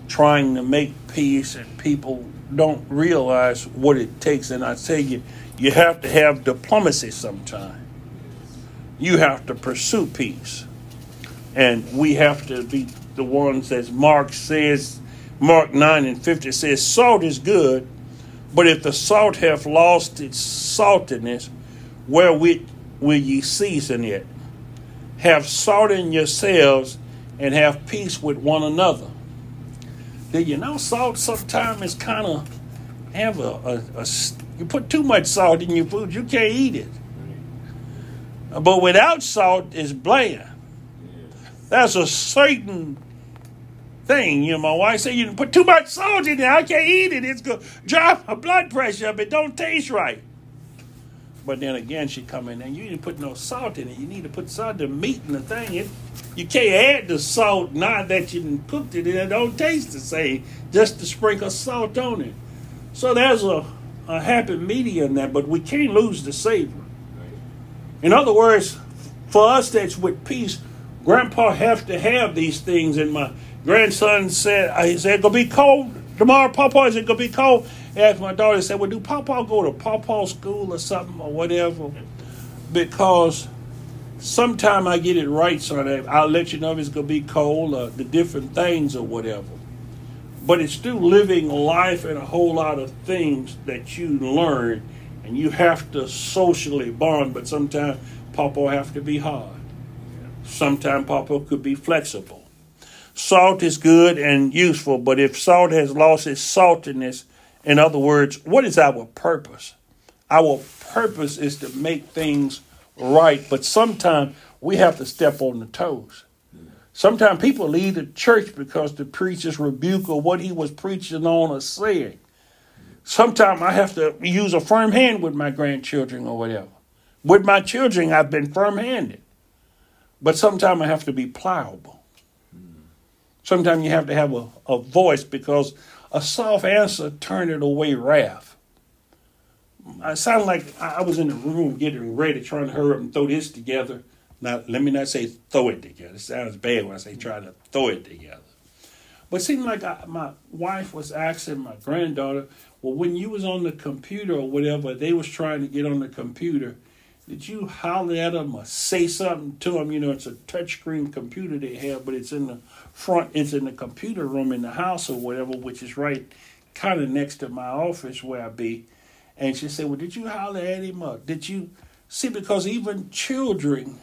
trying to make peace, and people don't realize what it takes. And I tell you, you have to have diplomacy sometime. You have to pursue peace. And we have to be the ones, as Mark says, Mark 9 and 50 says, Salt is good, but if the salt hath lost its saltiness, wherewith will ye season it? Have salt in yourselves and have peace with one another. Did you know salt sometimes is kind of have a, a, a, you put too much salt in your food, you can't eat it. But without salt, it's bland. That's a certain thing. You know, my wife said you put too much salt in there. I can't eat it. It's going to drive my blood pressure up. It don't taste right. But then again, she come in and you didn't put no salt in it. You need to put salt the meat in the thing. It, you can't add the salt now that you cooked it and it don't taste the same. Just to sprinkle salt on it. So there's a, a happy medium there, but we can't lose the savor. In other words, for us that's with peace, Grandpa have to have these things. And my grandson said, uh, he said, gonna be cold tomorrow, Papa. Is it gonna be cold? asked my daughter, said, Well, do Papa go to Papa school or something or whatever? Because sometime I get it right, son. I'll let you know if it's going to be cold or the different things or whatever. But it's still living life and a whole lot of things that you learn, and you have to socially bond. But sometimes Papa have to be hard. Sometimes Papa could be flexible. Salt is good and useful, but if salt has lost its saltiness, in other words, what is our purpose? Our purpose is to make things right, but sometimes we have to step on the toes. Sometimes people leave the church because the preacher's rebuke or what he was preaching on or saying. Sometimes I have to use a firm hand with my grandchildren or whatever. With my children, I've been firm handed. But sometimes I have to be pliable. Sometimes you have to have a, a voice because a soft answer turned away wrath. I sound like I was in the room getting ready, trying to hurry up and throw this together. Now, let me not say throw it together. It sounds bad when I say try to throw it together. But it seemed like I, my wife was asking my granddaughter, well, when you was on the computer or whatever, they was trying to get on the computer, did you holler at them or say something to them? You know, it's a touchscreen computer they have, but it's in the front, it's in the computer room in the house or whatever, which is right kind of next to my office where I be. And she said, Well, did you holler at him or did you see? Because even children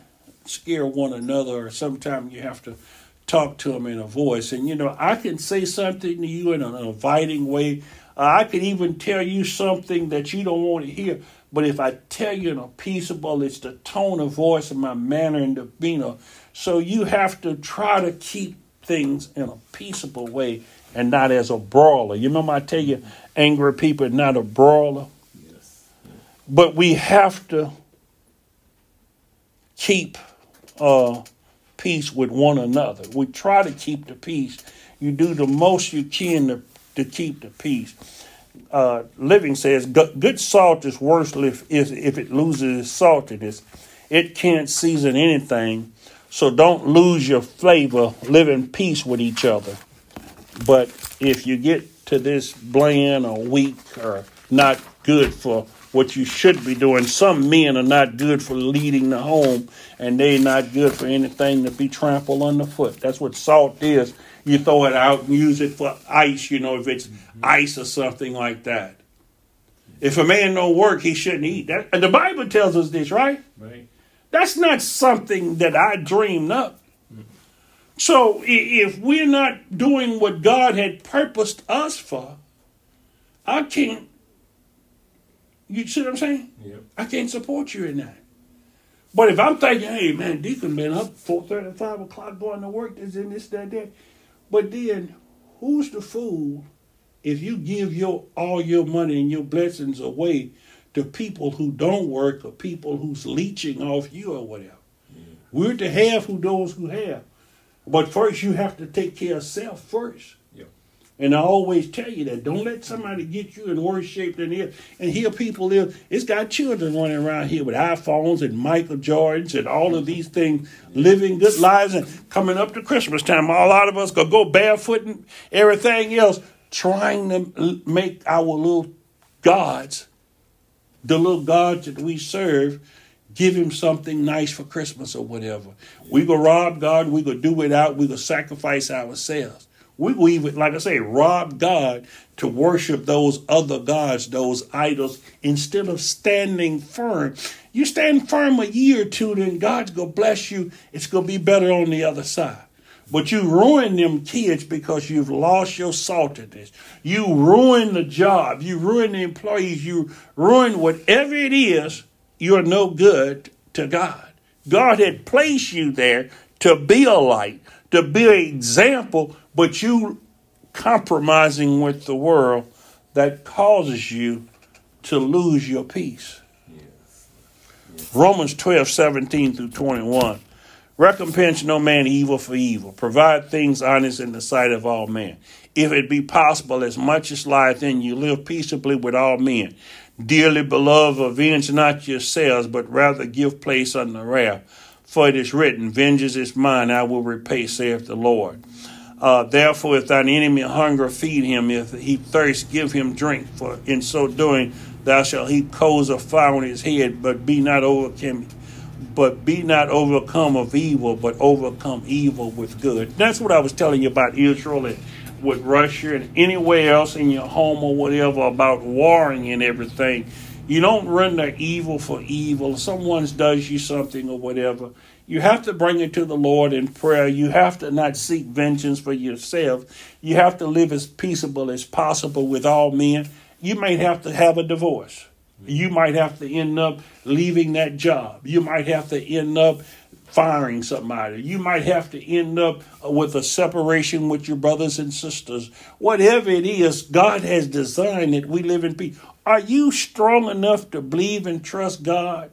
scare one another, or sometimes you have to talk to them in a voice. And, you know, I can say something to you in an inviting way. Uh, I could even tell you something that you don't want to hear. But if I tell you in a peaceable, it's the tone of voice and my manner and the demeanor. So you have to try to keep things in a peaceable way and not as a brawler. You remember I tell you, angry people are not a brawler. Yes. But we have to keep uh, peace with one another. We try to keep the peace. You do the most you can to, to keep the peace uh, Living says, good salt is worse if, if it loses its saltiness. It can't season anything, so don't lose your flavor. Live in peace with each other. But if you get to this bland or weak or not good for what you should be doing, some men are not good for leading the home, and they're not good for anything to be trampled underfoot. That's what salt is you throw it out and use it for ice, you know, if it's mm-hmm. ice or something like that. If a man no work, he shouldn't eat. That, and the Bible tells us this, right? Right. That's not something that I dreamed up. Mm-hmm. So if we're not doing what God had purposed us for, I can't. You see what I'm saying? Yep. I can't support you in that. But if I'm thinking, hey man, Deacon been up four thirty, five o'clock going to work, this and this, that, that. But then, who's the fool if you give your all your money and your blessings away to people who don't work or people who's leeching off you or whatever? Yeah. We're to have who those who have. But first, you have to take care of self first. And I always tell you that. Don't let somebody get you in worse shape than this. And here people live, it's got children running around here with iPhones and Michael Jordans and all of these things, living good lives. And coming up to Christmas time, a lot of us go go barefoot and everything else, trying to make our little gods, the little gods that we serve, give him something nice for Christmas or whatever. We go rob God, we go do without, we go sacrifice ourselves. We even, like I say, rob God to worship those other gods, those idols, instead of standing firm. You stand firm a year or two, then God's to bless you. It's to be better on the other side. But you ruin them kids because you've lost your saltiness. You ruin the job. You ruin the employees. You ruin whatever it is. You're no good to God. God had placed you there to be a light, to be an example but you compromising with the world that causes you to lose your peace. Yes. Yes. Romans 12, 17 through 21. Recompense no man evil for evil. Provide things honest in the sight of all men. If it be possible, as much as lieth in you, live peaceably with all men. Dearly beloved, avenge not yourselves, but rather give place unto wrath. For it is written, Vengeance is mine, I will repay, saith the Lord. Uh, therefore, if thine enemy hunger, feed him. If he thirst, give him drink. For in so doing, thou shalt heap coals of fire on his head. But be not overcome, but be not overcome of evil, but overcome evil with good. That's what I was telling you about Israel and with Russia and anywhere else in your home or whatever about warring and everything. You don't render evil for evil. Someone does you something or whatever you have to bring it to the Lord in prayer. You have to not seek vengeance for yourself. You have to live as peaceable as possible with all men. You might have to have a divorce. You might have to end up leaving that job. You might have to end up firing somebody. You might have to end up with a separation with your brothers and sisters. Whatever it is, God has designed that we live in peace. Are you strong enough to believe and trust God?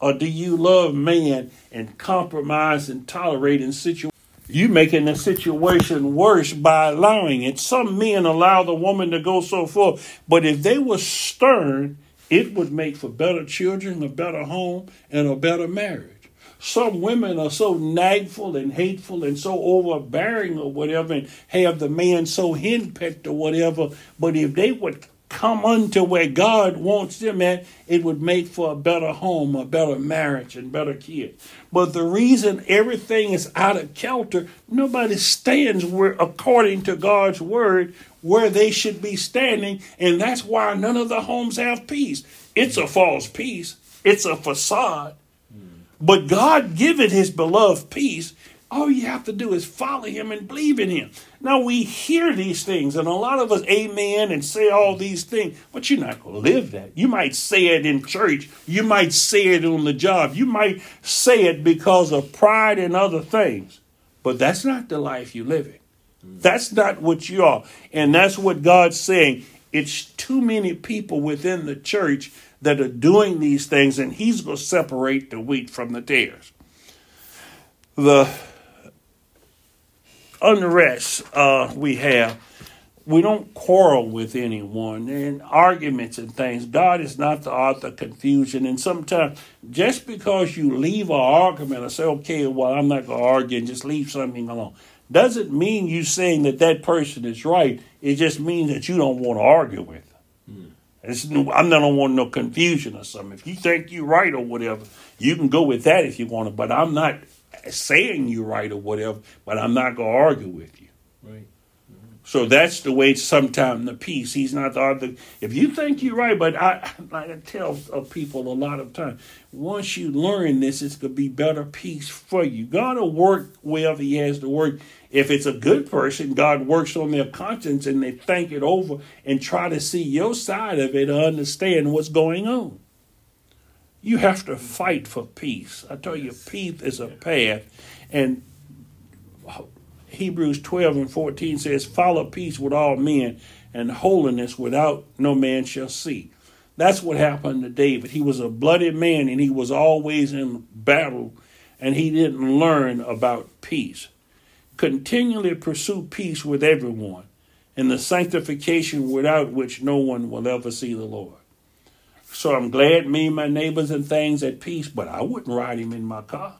Or do you love man and compromise and tolerate in situations? You making the situation worse by allowing it. Some men allow the woman to go so far, but if they were stern, it would make for better children, a better home, and a better marriage. Some women are so nagful and hateful and so overbearing or whatever, and have the man so henpecked or whatever. But if they would come unto where God wants them at, it would make for a better home, a better marriage, and better kids. But the reason everything is out of kilter, nobody stands where, according to God's word, where they should be standing, and that's why none of the homes have peace. It's a false peace. It's a facade. But God giveth his beloved peace, all you have to do is follow him and believe in him. Now we hear these things, and a lot of us amen and say all these things, but you're not going to live that. You might say it in church, you might say it on the job, you might say it because of pride and other things, but that's not the life you're living. That's not what you are. And that's what God's saying. It's too many people within the church that are doing these things, and He's going to separate the wheat from the tares. The unrest uh, we have, we don't quarrel with anyone and arguments and things. God is not the author of confusion. And sometimes, just because you leave an argument or say, okay, well, I'm not going to argue and just leave something alone, doesn't mean you saying that that person is right. It just means that you don't want to argue with Mm. I'm not want no confusion or something. If you think you're right or whatever, you can go with that if you want to. But I'm not saying you're right or whatever, but I'm not going to argue with you. Right. So that's the way sometimes the peace. He's not the other. If you think you're right, but I, like I tell people a lot of times, once you learn this, it's going to be better peace for you. God will work wherever He has to work. If it's a good person, God works on their conscience and they think it over and try to see your side of it and understand what's going on. You have to fight for peace. I tell you, peace is a path. And Hebrews 12 and 14 says, Follow peace with all men and holiness without no man shall see. That's what happened to David. He was a bloody man and he was always in battle and he didn't learn about peace. Continually pursue peace with everyone and the sanctification without which no one will ever see the Lord. So I'm glad me and my neighbors and things at peace, but I wouldn't ride him in my car.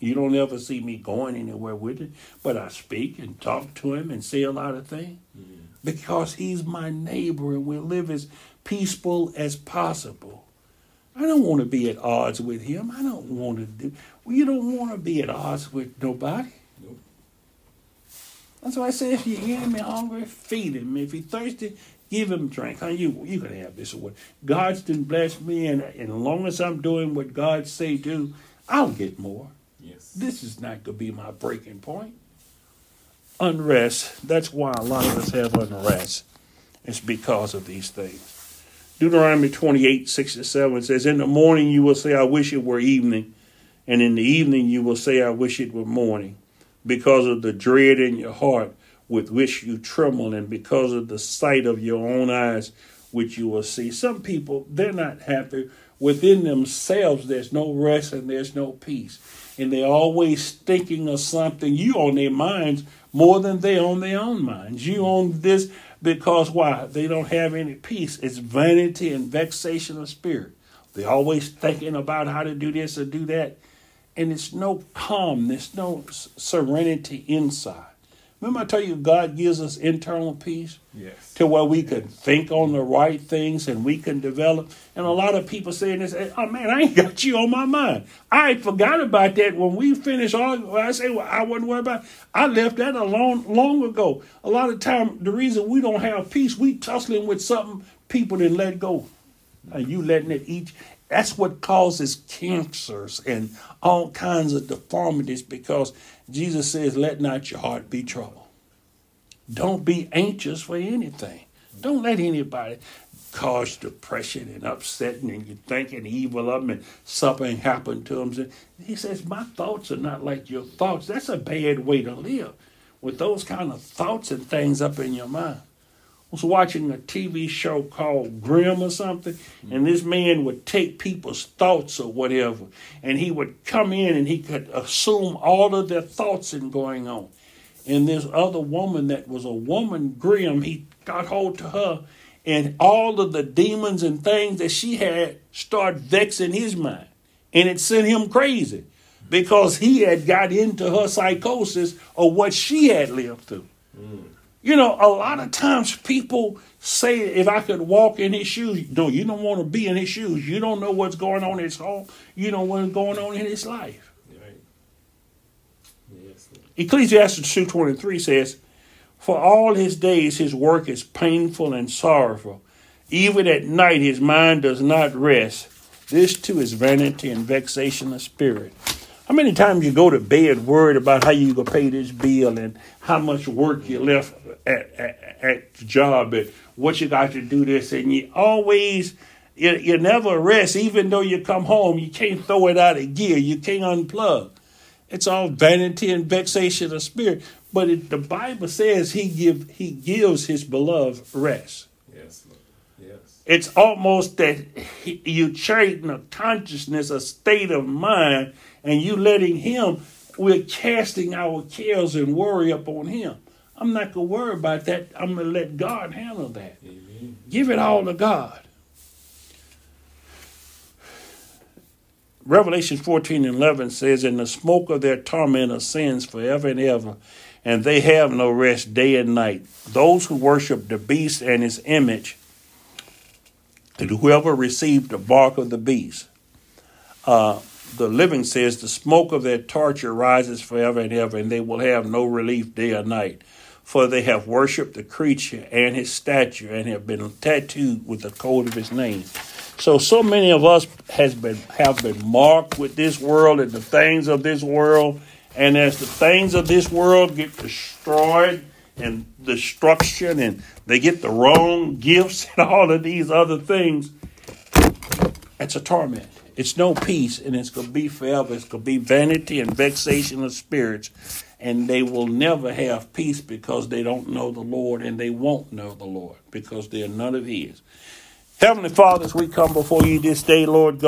You don't ever see me going anywhere with it, but I speak and talk to him and say a lot of things mm-hmm. because he's my neighbor and we live as peaceful as possible. I don't want to be at odds with him. I don't want to do. Well, you don't want to be at odds with nobody. Nope. That's why I say if your enemy hungry, feed him. If he's thirsty, give him drink. Huh? You you can have this or what. God's done bless me, and, and as long as I'm doing what God say do, I'll get more. Yes. This is not going to be my breaking point. Unrest. That's why a lot of us have unrest. It's because of these things. Deuteronomy 28 67 says, In the morning you will say, I wish it were evening. And in the evening you will say, I wish it were morning. Because of the dread in your heart with which you tremble, and because of the sight of your own eyes which you will see. Some people, they're not happy. Within themselves, there's no rest and there's no peace and they're always thinking of something. You on their minds more than they on their own minds. You on this because why? They don't have any peace. It's vanity and vexation of spirit. They're always thinking about how to do this or do that. And it's no calmness, no serenity inside. Remember, I tell you, God gives us internal peace yes. to where we can think on the right things and we can develop. And a lot of people saying this, oh man, I ain't got you on my mind. I forgot about that when we finished all. I say, well, I wasn't worried about. It. I left that alone long ago. A lot of time, the reason we don't have peace, we tussling with something people didn't let go. And you letting it eat. That's what causes cancers and all kinds of deformities because Jesus says, Let not your heart be troubled. Don't be anxious for anything. Don't let anybody cause depression and upsetting and you thinking evil of them and something happened to them. He says, My thoughts are not like your thoughts. That's a bad way to live with those kind of thoughts and things up in your mind was watching a TV show called Grimm or something, and this man would take people's thoughts or whatever, and he would come in and he could assume all of their thoughts and going on. And this other woman that was a woman, Grimm, he got hold to her, and all of the demons and things that she had started vexing his mind, and it sent him crazy because he had got into her psychosis of what she had lived through. Mm. You know, a lot of times people say, if I could walk in his shoes, no, you don't want to be in his shoes. You don't know what's going on in his home. You don't know what's going on in his life. Right. Yes. Ecclesiastes 2.23 says, For all his days his work is painful and sorrowful. Even at night his mind does not rest. This too is vanity and vexation of spirit. How many times you go to bed worried about how you gonna pay this bill and how much work you left at, at, at the job and what you got to do this and you always you, you never rest. Even though you come home you can't throw it out of gear. You can't unplug. It's all vanity and vexation of spirit. But it, the bible says he give he gives his beloved rest. Yes yes. It's almost that he, you trading a consciousness a state of mind and you letting him, we're casting our cares and worry upon him. I'm not going to worry about that. I'm going to let God handle that. Amen. Give it all to God. Revelation 14 and 11 says, In the smoke of their torment ascends forever and ever, and they have no rest day and night. Those who worship the beast and his image, and whoever received the mark of the beast, uh, the living says, the smoke of their torture rises forever and ever, and they will have no relief day or night. For they have worshipped the creature and his statue, and have been tattooed with the code of his name. So, so many of us has been have been marked with this world and the things of this world, and as the things of this world get destroyed and destruction, and they get the wrong gifts and all of these other things, it's a torment. It's no peace, and it's to be forever. It's to be vanity and vexation of spirits, and they will never have peace because they don't know the Lord, and they won't know the Lord because they're none of His. Heavenly Father, we come before you this day, Lord God,